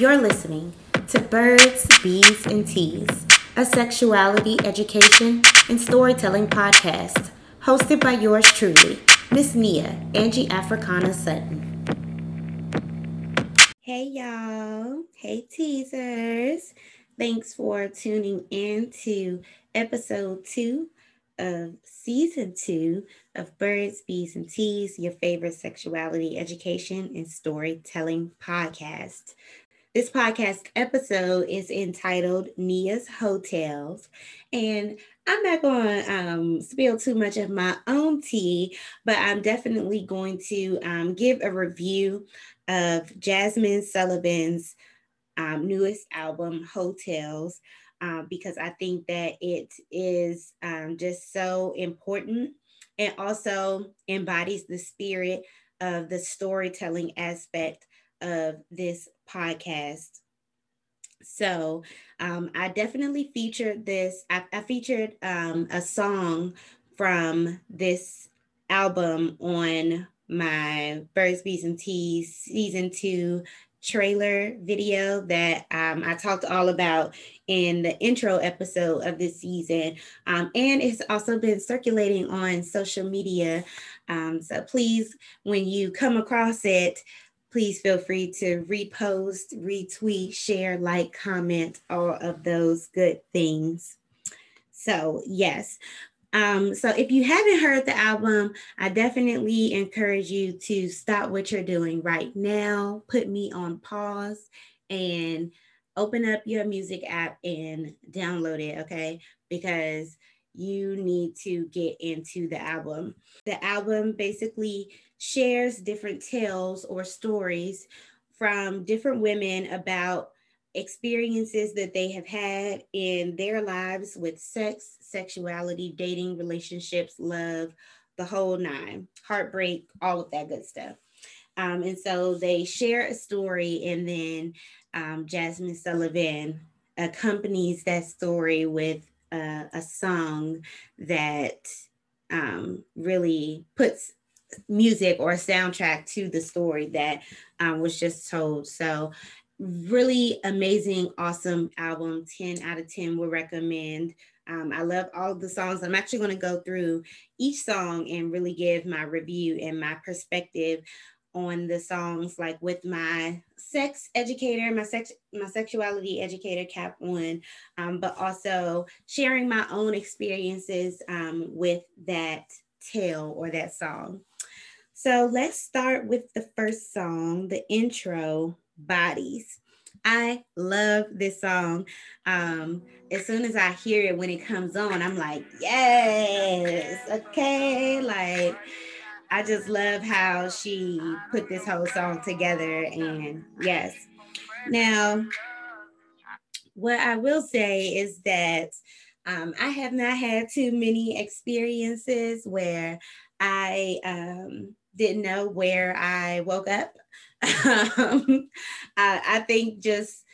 You're listening to Birds, Bees, and Teas, a sexuality education and storytelling podcast hosted by yours truly, Miss Nia Angie Africana Sutton. Hey, y'all. Hey, teasers. Thanks for tuning in to episode two of season two of Birds, Bees, and Teas, your favorite sexuality education and storytelling podcast. This podcast episode is entitled Nia's Heaux Tales. And I'm not going to um, spill too much of my own tea, but I'm definitely going to um, give a review of Jazmine Sullivan's um, newest album, Heaux Tales um, because I think that it is um, just so important and also embodies the spirit of the storytelling aspect of this podcast. So um, I definitely featured this. I, I featured um, a song from this album on my Birds, Bees, and Teas season two trailer video that um, I talked all about in the intro episode of this season. Um, and it's also been circulating on social media. Um, so please, when you come across it, please feel free to repost, retweet, share, like, comment, all of those good things. So, yes, um, so if you haven't heard the album, I definitely encourage you to stop what you're doing right now, put me on pause, and open up your music app and download it, okay? Because you need to get into the album. The album basically shares different tales or stories from different women about experiences that they have had in their lives with sex, sexuality, dating, relationships, love, the whole nine, heartbreak, all of that good stuff. Um, and so they share a story, and then um, Jazmine Sullivan accompanies that story with uh, a song that um, really puts music or a soundtrack to the story that um, was just told. So really amazing, awesome album. 10 out of 10 would recommend. Um, I love all the songs. I'm actually going to go through each song and really give my review and my perspective on the songs, like with my sex educator, my sex, my sexuality educator cap on, um, but also sharing my own experiences um, with that tale or that song. So let's start with the first song, the intro bodies. I love this song. Um, as soon as I hear it when it comes on, I'm like, yes, okay. Like, I just love how she put this whole song together. And yes. Now, what I will say is that um, I have not had too many experiences where I um, didn't know where I woke up um, I, I think just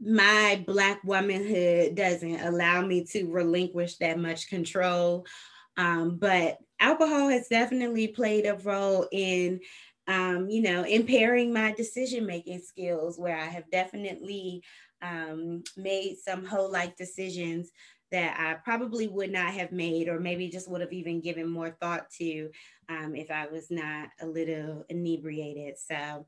my black womanhood doesn't allow me to relinquish that much control. Um, but alcohol has definitely played a role in, um, you know, impairing my decision making skills, where I have definitely um, made some whole like decisions that I probably would not have made, or maybe just would have even given more thought to um, if I was not a little inebriated. So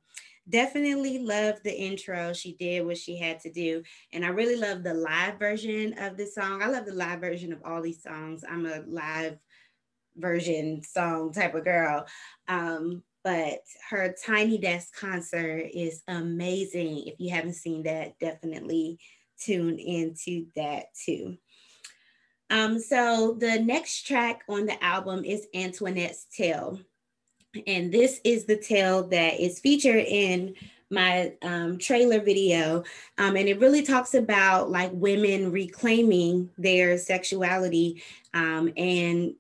definitely love the intro. She did what she had to do. And I really love the live version of this song. I love the live version of all these songs. I'm a live version song type of girl. Um, but her Tiny Desk concert is amazing. If you haven't seen that, definitely tune into that too. Um, so the next track on the album is Antoinette's Tale. And this is the tale that is featured in my um, trailer video. Um, and it really talks about like women reclaiming their sexuality um, and,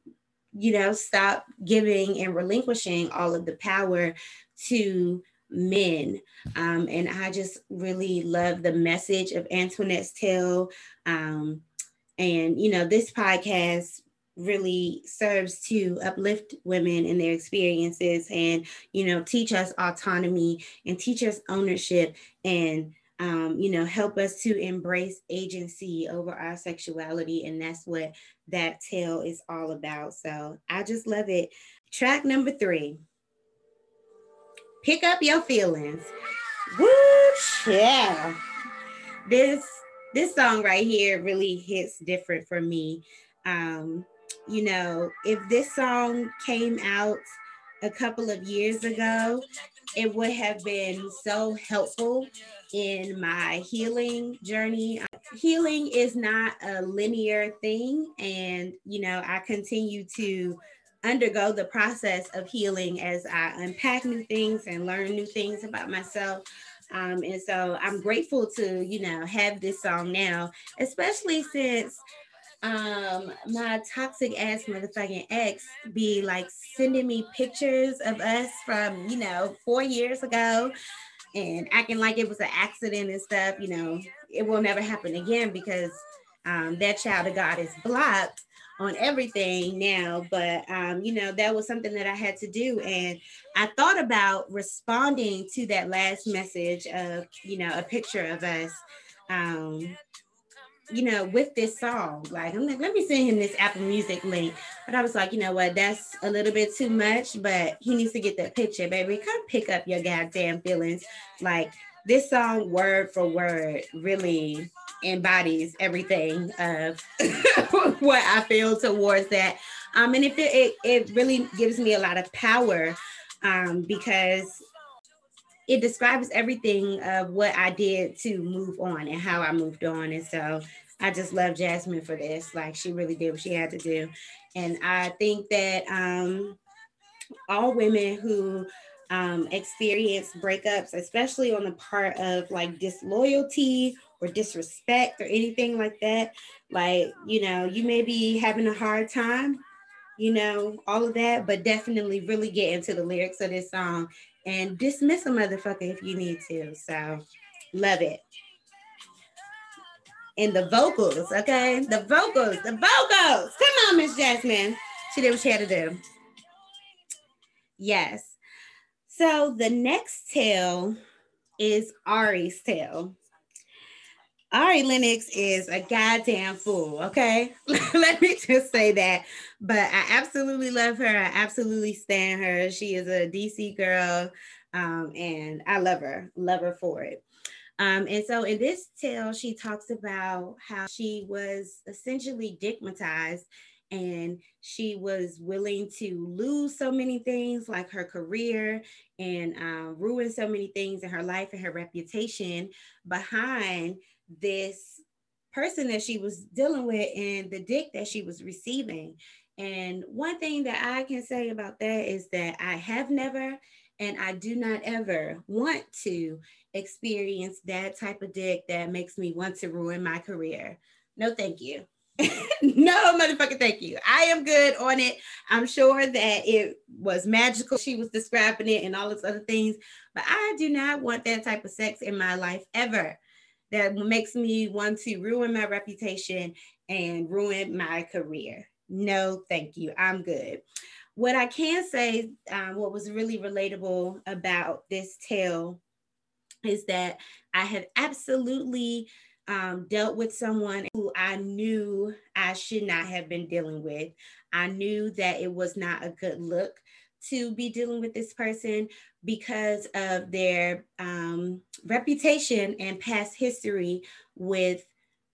you know, stop giving and relinquishing all of the power to men. Um, and I just really love the message of Antoinette's Tale. Um, and, you know, this podcast really serves to uplift women in their experiences and you know teach us autonomy and teach us ownership and um, you know help us to embrace agency over our sexuality and that's what that tale is all about. So i just love it. Track number three. Pick up your feelings. Woo, yeah this this song right here really hits different for me. Um you know, if this song came out a couple of years ago, it would have been so helpful in my healing journey. Healing is not a linear thing. And, you know, I continue to undergo the process of healing as I unpack new things and learn new things about myself. Um, and so I'm grateful to, you know, have this song now, especially since um my toxic ass motherfucking ex be like sending me pictures of us from you know four years ago and acting like it was an accident and stuff you know it will never happen again because um that child of god is blocked on everything now. But um you know that was something that i had to do. And i thought about responding to that last message of you know a picture of us. Um you know, with this song. Like, I'm like, let me send him this Apple Music link. But I was like, you know what, that's a little bit too much, but he needs to get that picture, baby. Come pick up your goddamn feelings. Like, this song, word for word, really embodies everything of what I feel towards that. Um, and it, it, it really gives me a lot of power um, because it describes everything of what I did to move on and how I moved on. And so I just love Jazmine for this. Like she really did what she had to do. And I think that um, all women who um, experience breakups, especially on the part of like disloyalty or disrespect or anything like that, like, you know, you may be having a hard time, you know, all of that, but definitely really get into the lyrics of this song and dismiss a motherfucker if you need to. So love it. And the vocals, okay? The vocals, the vocals. Come on, Miss Jazmine. She did what she had to do. Yes. So the next tale is Ari's tale. Ari Lennox is a goddamn fool, okay? Let me just say that. But I absolutely love her. I absolutely stand her. She is a DC girl, um, and I love her, love her for it. Um, and so in this tale, she talks about how she was essentially stigmatized and she was willing to lose so many things like her career and uh, ruin so many things in her life and her reputation behind this person that she was dealing with and the dick that she was receiving. And one thing that I can say about that is that I have never and I do not ever want to experience that type of dick that makes me want to ruin my career. No, thank you. no, motherfucker, thank you. I am good on it. I'm sure that it was magical. She was describing it and all those other things, but I do not want that type of sex in my life ever that makes me want to ruin my reputation and ruin my career. No, thank you. I'm good. What I can say, um, what was really relatable about this tale is that I have absolutely um, dealt with someone who I knew I should not have been dealing with. I knew that it was not a good look to be dealing with this person because of their um, reputation and past history with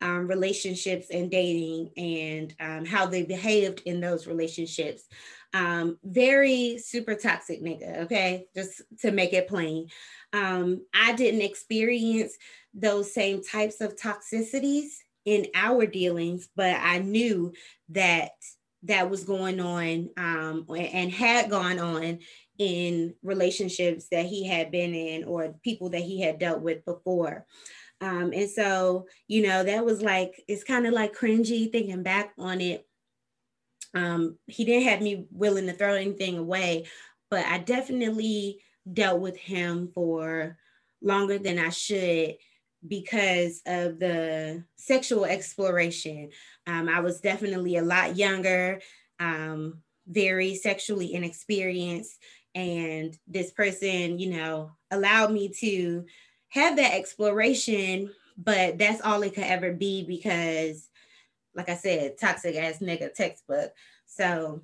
um, relationships and dating and um, how they behaved in those relationships. Um, very super toxic nigga, okay? Just to make it plain. Um, I didn't experience those same types of toxicities in our dealings, but I knew that that was going on um, and had gone on in relationships that he had been in or people that he had dealt with before. Um, and so, you know, that was like, it's kind of like cringy thinking back on it. Um, he didn't have me willing to throw anything away, but I definitely dealt with him for longer than I should because of the sexual exploration. Um, I was definitely a lot younger, um, very sexually inexperienced. And this person, you know, allowed me to have that exploration, but that's all it could ever be because, like I said, toxic ass nigga textbook. So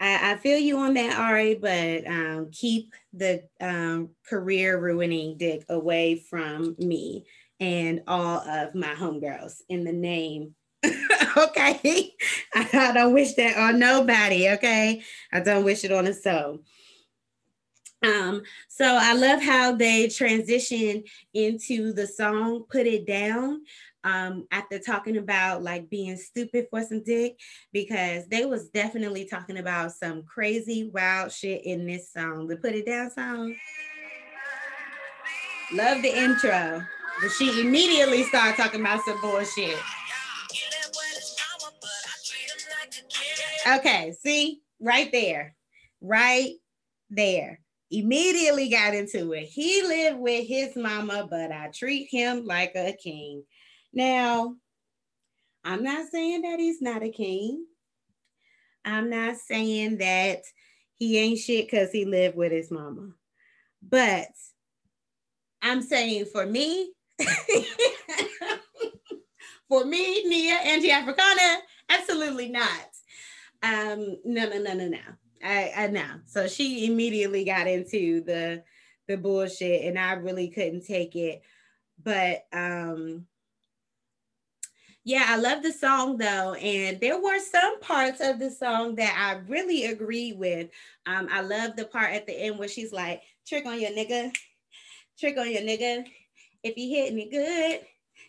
I, I feel you on that, Ari, but um, keep the um, career ruining dick away from me and all of my homegirls in the name. okay. I, don't wish that on nobody. Okay. I don't wish it on a soul. Um, so I love how they transition into the song Put It Down um, after talking about like being stupid for some dick because they was definitely talking about some crazy wild shit in this song. The Put It Down song. Love the intro. But she immediately started talking about some bullshit. Okay, see, right there, right there. Immediately got into it. He lived with his mama, but I treat him like a king. Now, I'm not saying that he's not a king. I'm not saying that he ain't shit because he lived with his mama. But I'm saying for me, for me, Nia, Angie Africana, absolutely not. Um, no, no, no, no, no. I, I know. So she immediately got into the the bullshit, and I really couldn't take it. But um, yeah, I love the song though. And there were some parts of the song that I really agreed with. Um, I love the part at the end where she's like, trick on your nigga, trick on your nigga. If you hit me good,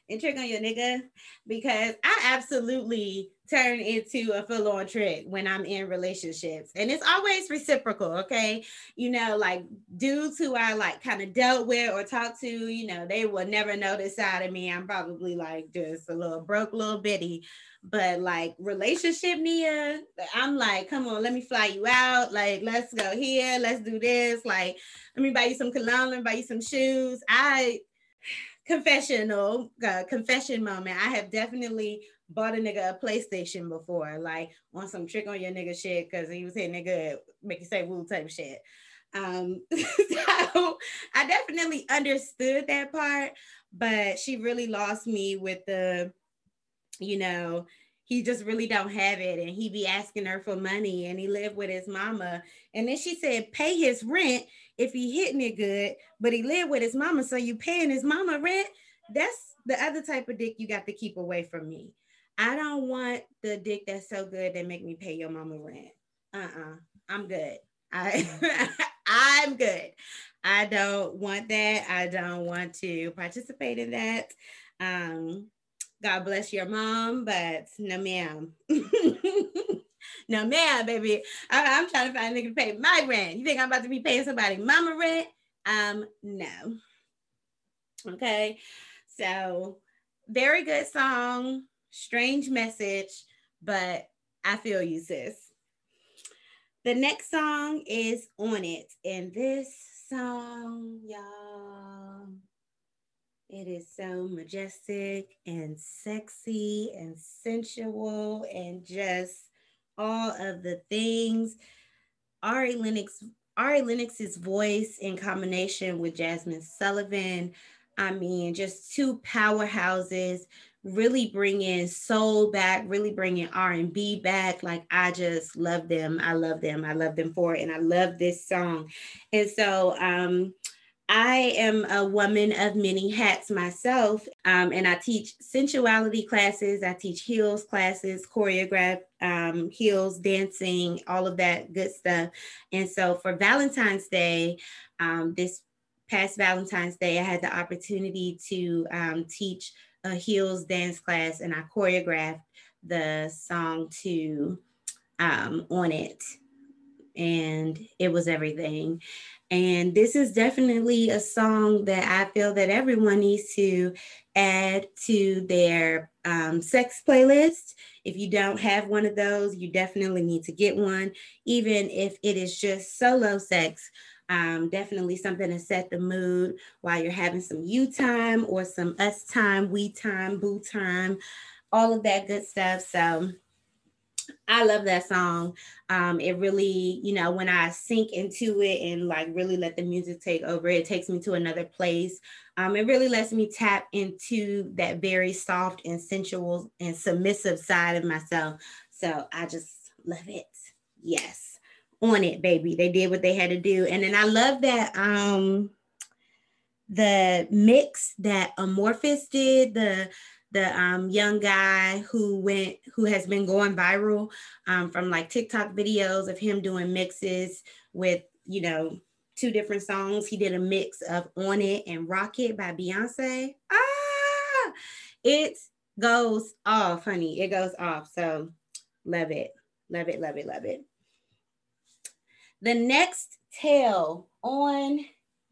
and trick on your nigga because I absolutely turn into a full on trick when I'm in relationships. And it's always reciprocal, okay? You know, like dudes who I like kind of dealt with or talked to, you know, they will never know this side of me. I'm probably like just a little broke little bitty. But like relationship Nia, I'm like, come on, let me fly you out. Like, let's go here, let's do this. Like, let me buy you some cologne, let me buy you some shoes. I confessional uh, confession moment. I have definitely bought a nigga a PlayStation before, like on some trick on your nigga shit, because he was hitting nigga, make you say woo type shit. Um, so I definitely understood that part, but she really lost me with the, you know, he just really don't have it and he be asking her for money and he lived with his mama. And then she said pay his rent if he hitting it good but he lived with his mama so you paying his mama rent? That's the other type of dick you got to keep away from me i don't want the dick that's so good that make me pay your mama rent uh-uh i'm good i i'm good i don't want that i don't want to participate in that um God bless your mom, but no, ma'am. no, ma'am, baby. I, am trying to find a nigga to pay my rent. You think I'm about to be paying somebody mama rent? Um, no. Okay. So, very good song, strange message, but I feel you, sis. The next song is On It. And this song, y'all it is so majestic and sexy and sensual and just all of the things. Ari Lennox, Ari Lennox's voice in combination with Jazmine Sullivan. I mean, just two powerhouses really bringing soul back, really bringing R&B back. Like I just love them. I love them. I love them for it. And I love this song. And so um, I am a woman of many hats myself, um, and I teach sensuality classes. I teach heels classes, choreograph um, heels, dancing, all of that good stuff. And so for Valentine's Day, um, this past Valentine's Day, I had the opportunity to um, teach a heels dance class, and I choreographed the song to um, on it, and it was everything. And this is definitely a song that I feel that everyone needs to add to their um, sex playlist. If you don't have one of those, you definitely need to get one, even if it is just solo sex. Um, definitely something to set the mood while you're having some you time or some us time, we time, boo time, all of that good stuff. So I love that song. Um, it really, you know, when I sink into it and like really let the music take over, it takes me to another place. Um, it really lets me tap into that very soft and sensual and submissive side of myself. So I just love it. Yes, on it, baby. They did what they had to do, and then I love that um the mix that Amorphous did the the um, young guy who went who has been going viral um, from like TikTok videos of him doing mixes with you know two different songs. He did a mix of "On It" and "Rocket" by Beyonce. Ah, it goes off, honey. It goes off. So love it, love it, love it, love it. The next tale on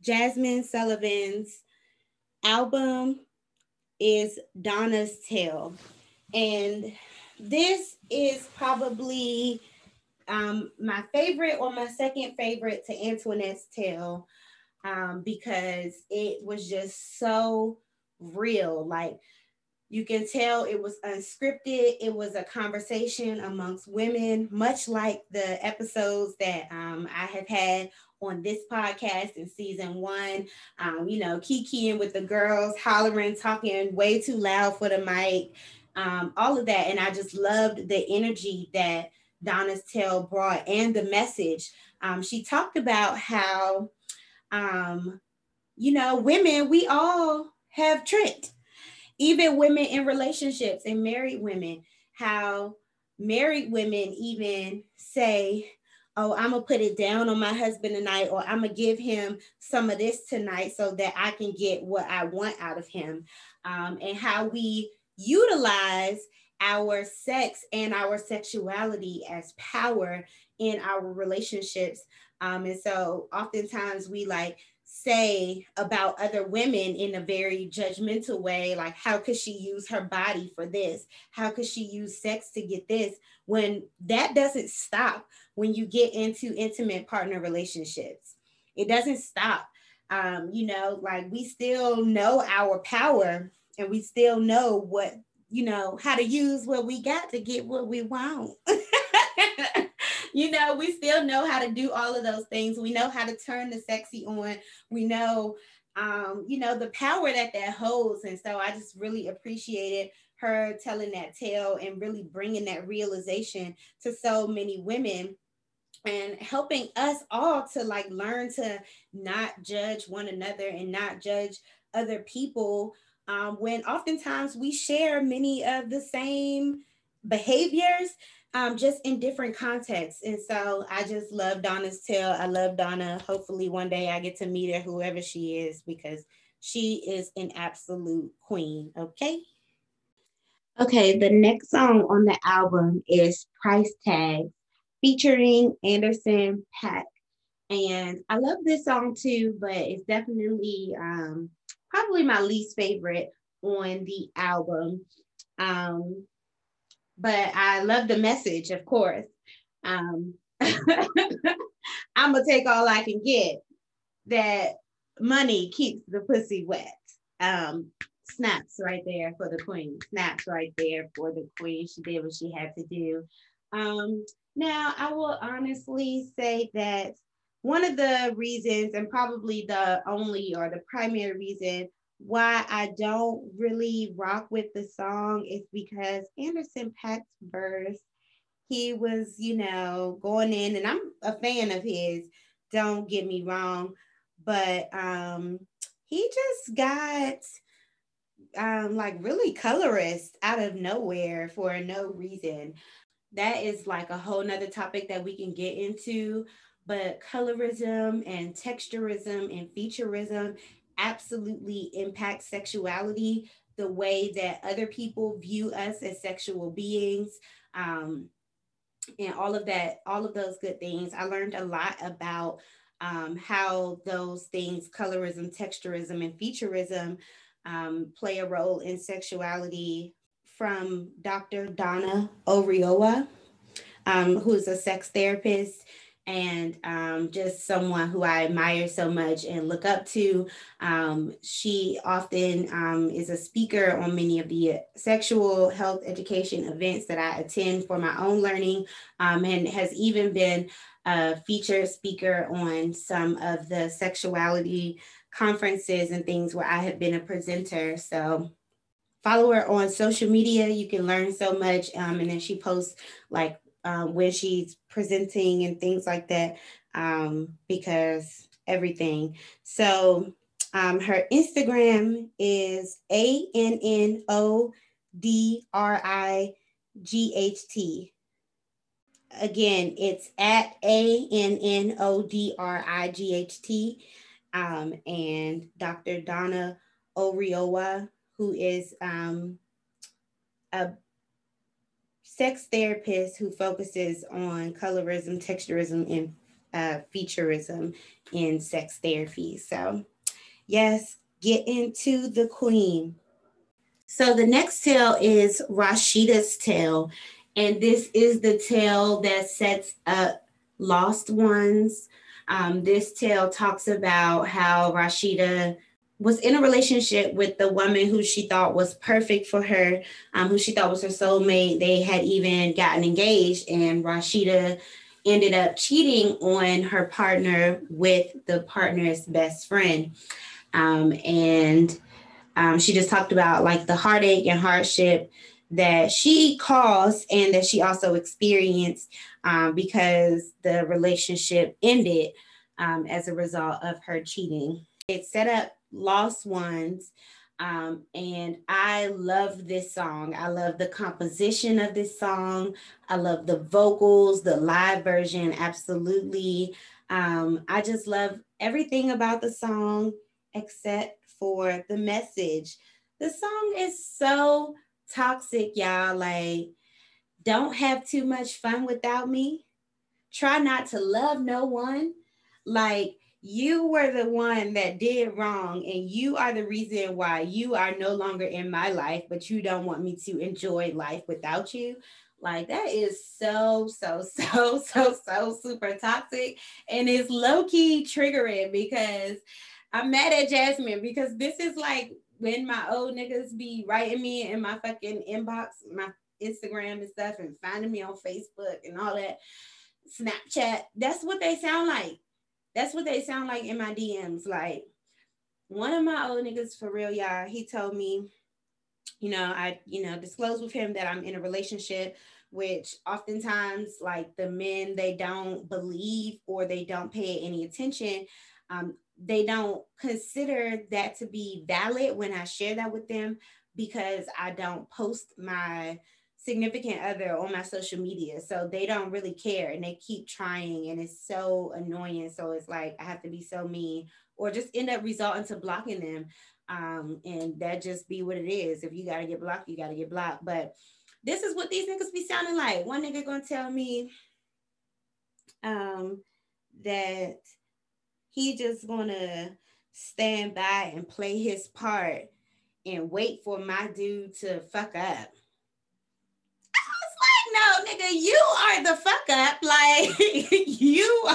Jazmine Sullivan's album is Donna's Tale. And this is probably um, my favorite or my second favorite to Antoinette's Tale um, because it was just so real. Like you can tell it was unscripted. It was a conversation amongst women, much like the episodes that um, I have had on this podcast in season one. Um, you know, kikiing with the girls, hollering, talking way too loud for the mic, um, all of that. And I just loved the energy that Donna's Tale brought and the message. Um, she talked about how, um, you know, women, we all have tricked, even women in relationships and married women, how married women even say, oh, I'm gonna put it down on my husband tonight, or I'm gonna give him some of this tonight so that I can get what I want out of him. Um, and how we utilize our sex and our sexuality as power in our relationships. Um, and so oftentimes we like say about other women in a very judgmental way like how could she use her body for this? How could she use sex to get this? When that doesn't stop when you get into intimate partner relationships. It doesn't stop. Um, you know like we still know our power and we still know what you know how to use what we got to get what we want you know, we still know how to do all of those things. We know how to turn the sexy on. We know, um, you know, the power that that holds. And so I just really appreciated her telling that tale and really bringing that realization to so many women and helping us all to like learn to not judge one another and not judge other people um, when oftentimes we share many of the same behaviors um, just in different contexts. And so I just love Donna's tale. I love Donna. Hopefully one day I get to meet her, whoever she is, because she is an absolute queen. Okay. Okay, the next song on the album is Price Tag featuring Anderson .Paak. And I love this song too, but it's definitely um, probably my least favorite on the album. Um, but I love the message, of course. Um, I'm gonna take all I can get. That money keeps the pussy wet. Um, snaps right there for the queen. Snaps right there for the queen. She did what she had to do. Um, now, I will honestly say that one of the reasons, and probably the only or the primary reason why I don't really rock with the song is because Anderson .Paak's verse, he was, you know, going in, and I'm a fan of his, don't get me wrong, but um he just got um like really colorist out of nowhere for no reason. That is like a whole nother topic that we can get into but colorism and texturism and featureism absolutely impacts sexuality the way that other people view us as sexual beings um, and all of that all of those good things. I learned a lot about um, how those things colorism texturism and featureism um, play a role in sexuality from dr donna oriowo um, who's a sex therapist and um, just someone who I admire so much and look up to. Um, she often um, is a speaker on many of the sexual health education events that I attend for my own learning um, and has even been a featured speaker on some of the sexuality conferences and things where I have been a presenter. So follow her on social media. You can learn so much. Um, and then she posts like um, when she's presenting and things like that um, because everything. So um, her Instagram is A N N O D R I G H T. Again, it's at A N N O D R I G H T. Um, and Dr. Donna Oriowo, who is um, a sex therapist who focuses on colorism, texturism, and uh, featureism in sex therapy. So, yes, get into the queen. So, the next tale is Rashida's tale. And this is the tale that sets up lost ones. Um, this tale talks about how Rashida was in a relationship with the woman who she thought was perfect for her, um, who she thought was her soulmate. They had even gotten engaged, and Rashida ended up cheating on her partner with the partner's best friend. Um, and um, she just talked about like the heartache and hardship that she caused and that she also experienced um, because the relationship ended um, as a result of her cheating. It set up Lost Ones. Um, and I love this song. I love the composition of this song. I love the vocals, the live version, absolutely. Um, I just love everything about the song except for the message. The song is so toxic, y'all. Like, don't have too much fun without me. Try not to love no one. Like, you were the one that did wrong and you are the reason why you are no longer in my life but you don't want me to enjoy life without you. Like that is so so so so so super toxic and it's low-key triggering because i'm mad at jazmine because this is like when my old niggas be writing me in my fucking inbox my instagram and stuff and finding me on facebook and all that snapchat. That's what they sound like that's what they sound like in my DMs. Like one of my old niggas for real, y'all, he told me, you know, I, you know, disclose with him that I'm in a relationship, which oftentimes like the men they don't believe or they don't pay any attention. Um, they don't consider that to be valid when I share that with them because I don't post my significant other on my social media. So they don't really care and they keep trying and it's so annoying. So it's like I have to be so mean or just end up resulting to blocking them. Um, and that just be what it is. If you gotta get blocked, you gotta get blocked. But this is what these niggas be sounding like. One nigga gonna tell me um that he just gonna stand by and play his part and wait for my dude to fuck up no, nigga, you are the fuck up. Like you,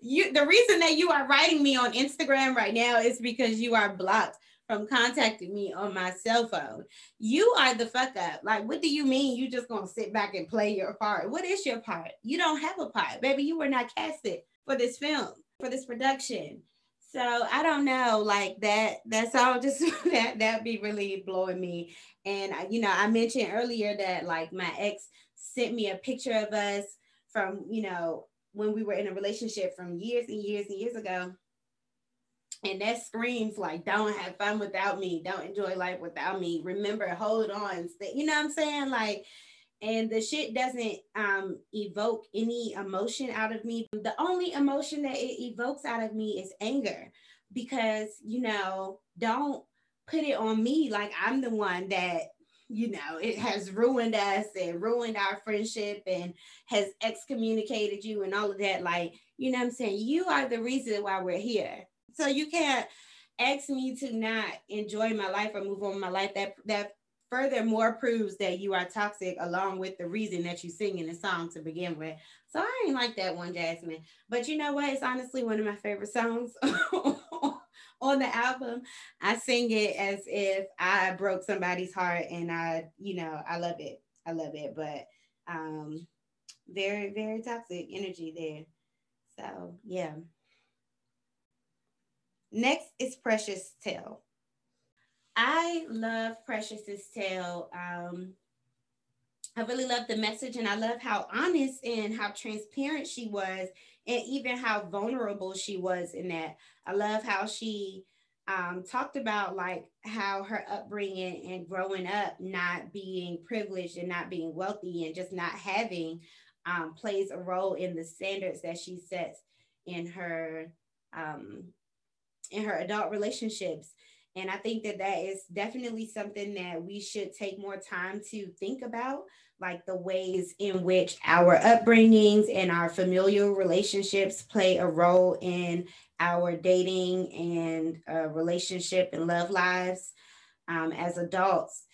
you. The reason that you are writing me on Instagram right now is because you are blocked from contacting me on my cell phone. You are the fuck up. Like, what do you mean? You just gonna sit back and play your part? What is your part? You don't have a part, baby. You were not casted for this film, for this production. So I don't know, like that. That's all. Just that that be really blowing me. And you know, I mentioned earlier that like my ex sent me a picture of us from, you know, when we were in a relationship from years and years and years ago. And that screams like, don't have fun without me. Don't enjoy life without me. Remember, hold on. You know what I'm saying? Like, and the shit doesn't um, evoke any emotion out of me. The only emotion that it evokes out of me is anger because, you know, don't put it on me like I'm the one that you know, it has ruined us and ruined our friendship and has excommunicated you and all of that. Like, you know I'm saying? You are the reason why we're here. So you can't ask me to not enjoy my life or move on my life. That that furthermore proves that you are toxic along with the reason that you sing in the song to begin with. So I ain't like that one, Jazmine. But you know what? It's honestly one of my favorite songs on the album. I sing it as if I broke somebody's heart and I, you know, I love it. I love it. But um very, very toxic energy there. So yeah. Next is Precious Tale. I love Precious's tale. Um, I really love the message and I love how honest and how transparent she was, and even how vulnerable she was in that. I love how she um, talked about like how her upbringing and growing up, not being privileged and not being wealthy and just not having um, plays a role in the standards that she sets in her um, in her adult relationships and I think that that is definitely something that we should take more time to think about, like the ways in which our upbringings and our familial relationships play a role in our dating and uh, relationship and love lives um, as adults.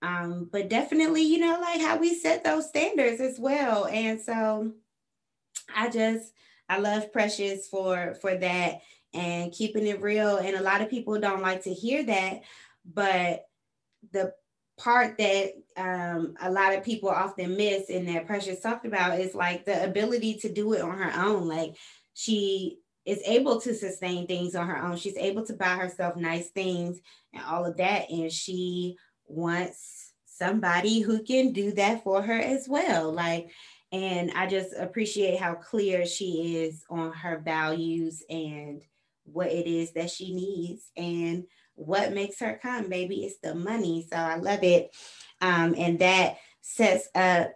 Um, but definitely, you know, like how we set those standards as well. And so I just, I love Precious for for that and keeping it real. And a lot of people don't like to hear that, but the part that um, a lot of people often miss and that Precious talked about is like the ability to do it on her own. Like she is able to sustain things on her own. She's able to buy herself nice things and all of that. And she wants somebody who can do that for her as well. Like, and I just appreciate how clear she is on her values and what it is that she needs and what makes her come. Maybe it's the money. So I love it. Um, and that sets up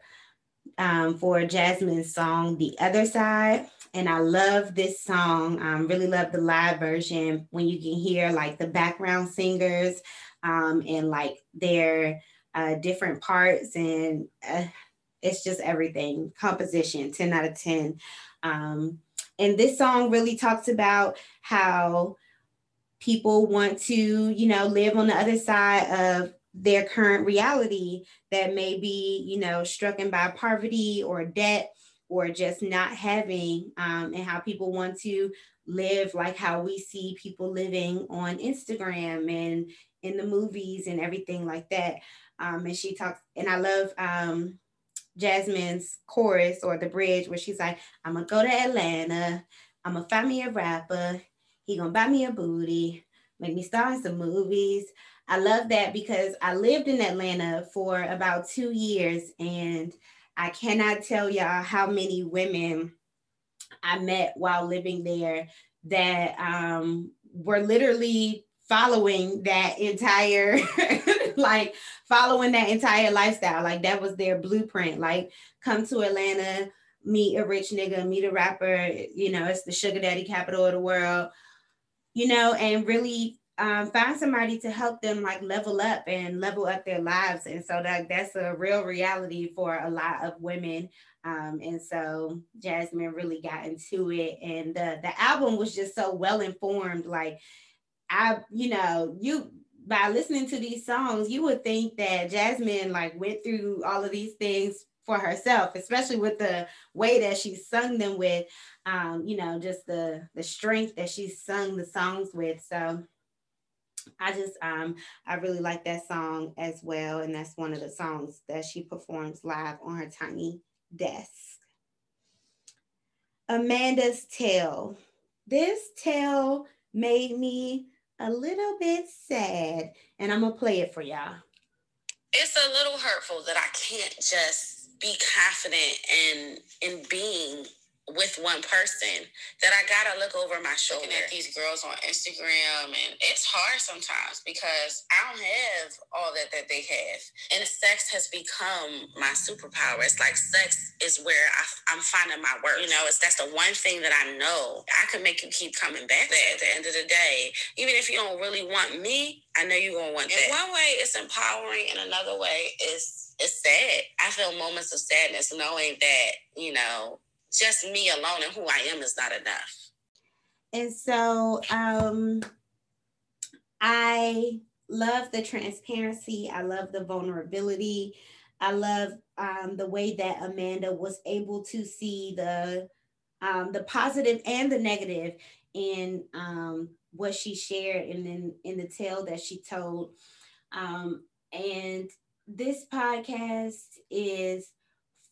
um, for Jazmine's song, The Other Side. And I love this song. Um, really love the live version when you can hear like the background singers um, and like their uh, different parts. And uh, it's just everything. Composition, 10 out of 10. Um, and this song really talks about how people want to, you know, live on the other side of their current reality that may be, you know, stricken by poverty or debt or just not having, um, and how people want to live like how we see people living on Instagram and in the movies and everything like that. Um, and she talks, and I love um, Jazmine's chorus or the bridge where she's like, I'm gonna go to Atlanta, I'm gonna find me a rapper, he gonna buy me a booty, make me star in some movies. I love that because I lived in Atlanta for about two years and I cannot tell y'all how many women I met while living there that um, were literally following that entire like following that entire lifestyle. Like that was their blueprint. Like come to atlanta meet a rich nigga meet a rapper you know it's the sugar daddy capital of the world you know and really um, find somebody to help them like level up and level up their lives. And so that that's a real reality for a lot of women. Um, and so jazmine really got into it. And the, the album was just so well informed. Like I, you know, you by listening to these songs, you would think that Jazmine like went through all of these things for herself, especially with the way that she sung them with, um, you know, just the the strength that she sung the songs with. So I just um I really like that song as well, and that's one of the songs that she performs live on her tiny desk. Amanda's tale. This tale made me a little bit sad, and I'm gonna play it for y'all. It's a little hurtful that I can't just be confident in in being with one person that I gotta look over my shoulder at these girls on Instagram, and it's hard sometimes because I don't have all that that they have, and sex has become my superpower. It's like sex is where I, am finding my worth. You know, it's that's the one thing that I know I can make you keep coming back. There at the end of the day, even if you don't really want me, I know you're gonna want In that. one way, it's empowering, and another way, it's it's sad. I feel moments of sadness knowing that you know just me alone and who I am is not enough. And so um I love the transparency. I love the vulnerability. I love um, the way that Amanda was able to see the um, the positive and the negative in um, what she shared and then in the tale that she told. Um, and this podcast is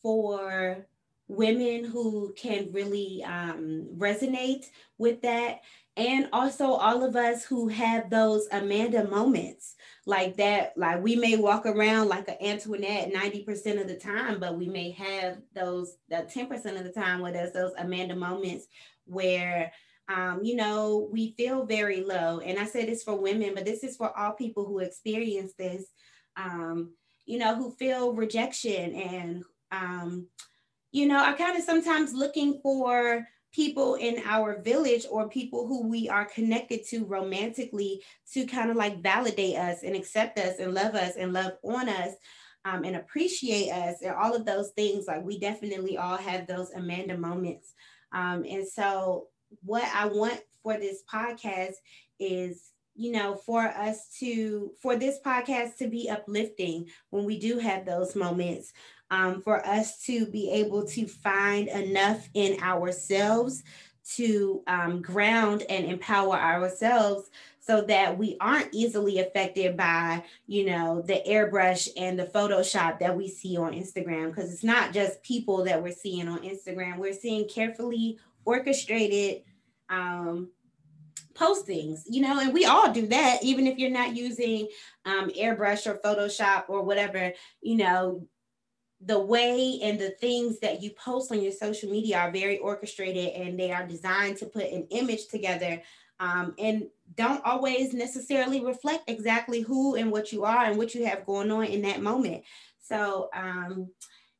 for women who can really um, resonate with that and also all of us who have those Amanda moments like that. Like we may walk around like an Antoinette 90% of the time, but we may have those that 10% of the time with us, those Amanda moments where um, you know, we feel very low. And I say this for women, but this is for all people who experience this, um, you know, who feel rejection and um, you know, are kind of sometimes looking for people in our village or people who we are connected to romantically to kind of like validate us and accept us and love us and love on us um, and appreciate us and all of those things. Like we definitely all have those Amanda moments. Um, and so, what I want for this podcast is you know, for us to, for this podcast to be uplifting when we do have those moments, um, for us to be able to find enough in ourselves to um, ground and empower ourselves so that we aren't easily affected by you know the airbrush and the photoshop that we see on instagram. Because it's not just people that we're seeing on instagram. We're seeing carefully orchestrated um, postings you know and we all do that. Even if you're not using um, airbrush or photoshop or whatever you know the way and the things that you post on your social media are very orchestrated and they are designed to put an image together um, and don't always necessarily reflect exactly who and what you are and what you have going on in that moment. So um,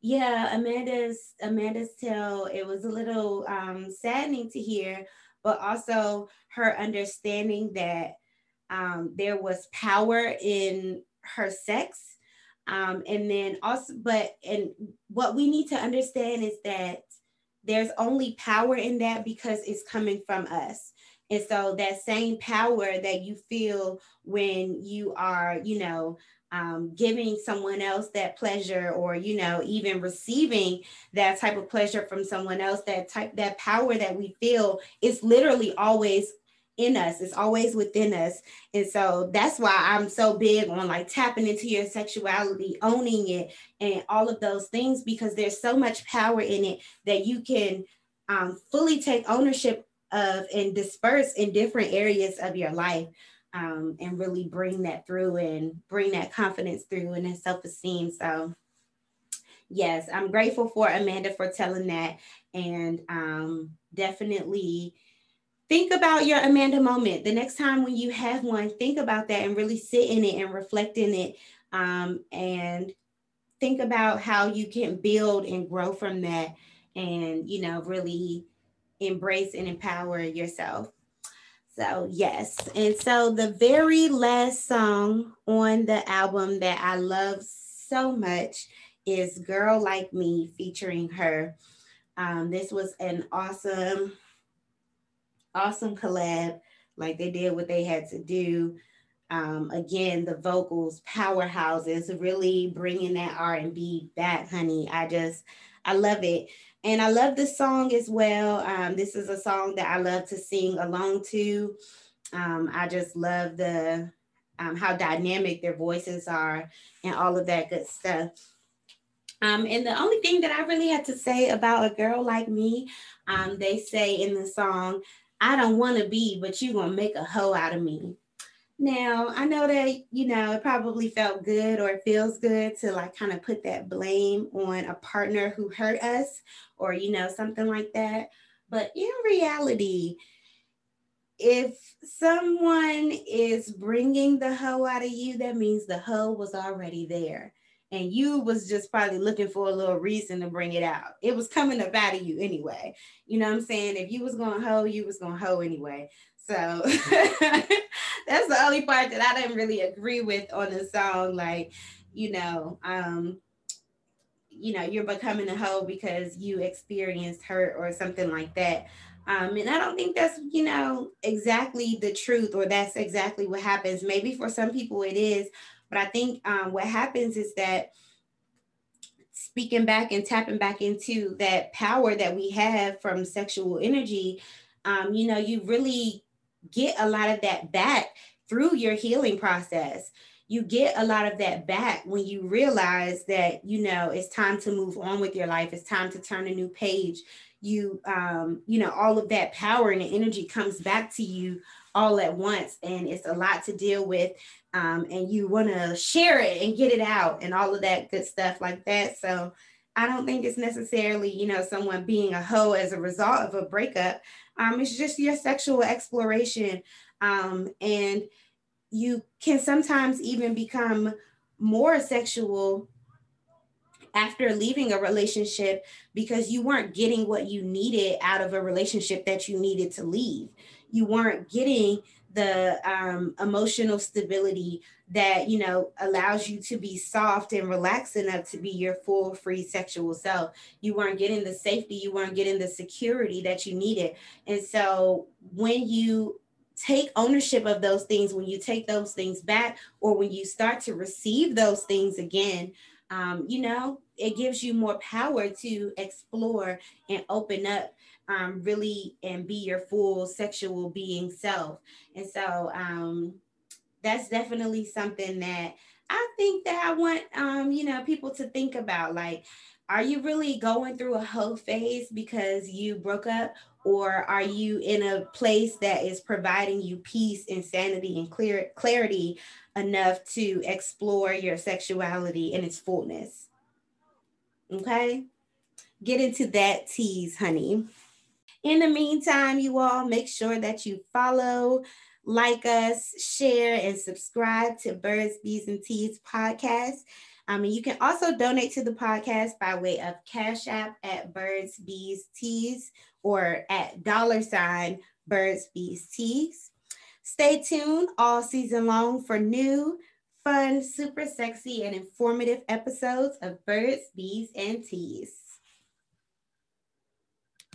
yeah amanda's amanda's tale it was a little um, saddening to hear but also her understanding that um, there was power in her sex um, and then also, but and what we need to understand is that there's only power in that because it's coming from us. And so that same power that you feel when you are, you know, um, giving someone else that pleasure or you know even receiving that type of pleasure from someone else that type that power that we feel is literally always in us. It's always within us. And so that's why i'm so big on like tapping into your sexuality owning it and all of those things because there's so much power in it that you can um, fully take ownership of and disperse in different areas of your life um, and really bring that through and bring that confidence through and that self-esteem. So yes i'm grateful for amanda for telling that. And um, definitely think about your Amanda moment. The next time when you have one, think about that and really sit in it and reflect in it. Um, and think about how you can build and grow from that and, you know, really embrace and empower yourself. So, yes. And so, the very last song on the album that I love so much is Girl Like Me featuring her. Um, this was an awesome awesome collab. Like they did what they had to do. Um, again, the vocals, powerhouses, really bringing that R and B back, honey. I just, I love it, and I love the song as well. Um, this is a song that I love to sing along to. Um, I just love the um, how dynamic their voices are and all of that good stuff. Um, and the only thing that I really had to say about a girl like me, um, they say in the song, I don't want to be, but you're going to make a hoe out of me. Now, I know that, you know, it probably felt good or it feels good to like kind of put that blame on a partner who hurt us or, you know, something like that. But in reality, if someone is bringing the hoe out of you, that means the hoe was already there and you was just probably looking for a little reason to bring it out. It was coming up out of you anyway. You know what I'm saying? If you was gonna hoe, you was gonna hoe anyway. So that's the only part that I didn't really agree with on the song. Like, you know, um, you know, you're becoming a hoe because you experienced hurt or something like that. Um, and I don't think that's, you know, exactly the truth or that's exactly what happens. Maybe for some people it is, but I think um, what happens is that speaking back and tapping back into that power that we have from sexual energy, um, you know, you really get a lot of that back through your healing process. You get a lot of that back when you realize that, you know, it's time to move on with your life. It's time to turn a new page you um you know all of that power and the energy comes back to you all at once and it's a lot to deal with um, and you want to share it and get it out and all of that good stuff like that so i don't think it's necessarily you know someone being a hoe as a result of a breakup um, it's just your sexual exploration um, and you can sometimes even become more sexual after leaving a relationship because you weren't getting what you needed out of a relationship that you needed to leave. You weren't getting the um, emotional stability that you know allows you to be soft and relaxed enough to be your full free sexual self. You weren't getting the safety you weren't getting the security that you needed. And so when you take ownership of those things when you take those things back or when you start to receive those things again um, you know, it gives you more power to explore and open up um, really and be your full sexual being self. And so um, that's definitely something that I think that I want, um, you know, people to think about. Like, are you really going through a hoe phase because you broke up? Or are you in a place that is providing you peace and sanity and clear clarity enough to explore your sexuality in its fullness. Okay? Get into that tease, honey. In the meantime, you all make sure that you follow, like us, share, and subscribe to Birds, Bees, and Teas podcast. Um, and you can also donate to the podcast by way of Cash App at Birds, Bees, Teas or at dollar sign Birds, Bees, Teas. Stay tuned all season long for new, fun, super sexy, and informative episodes of Birds, Bees, and Teas.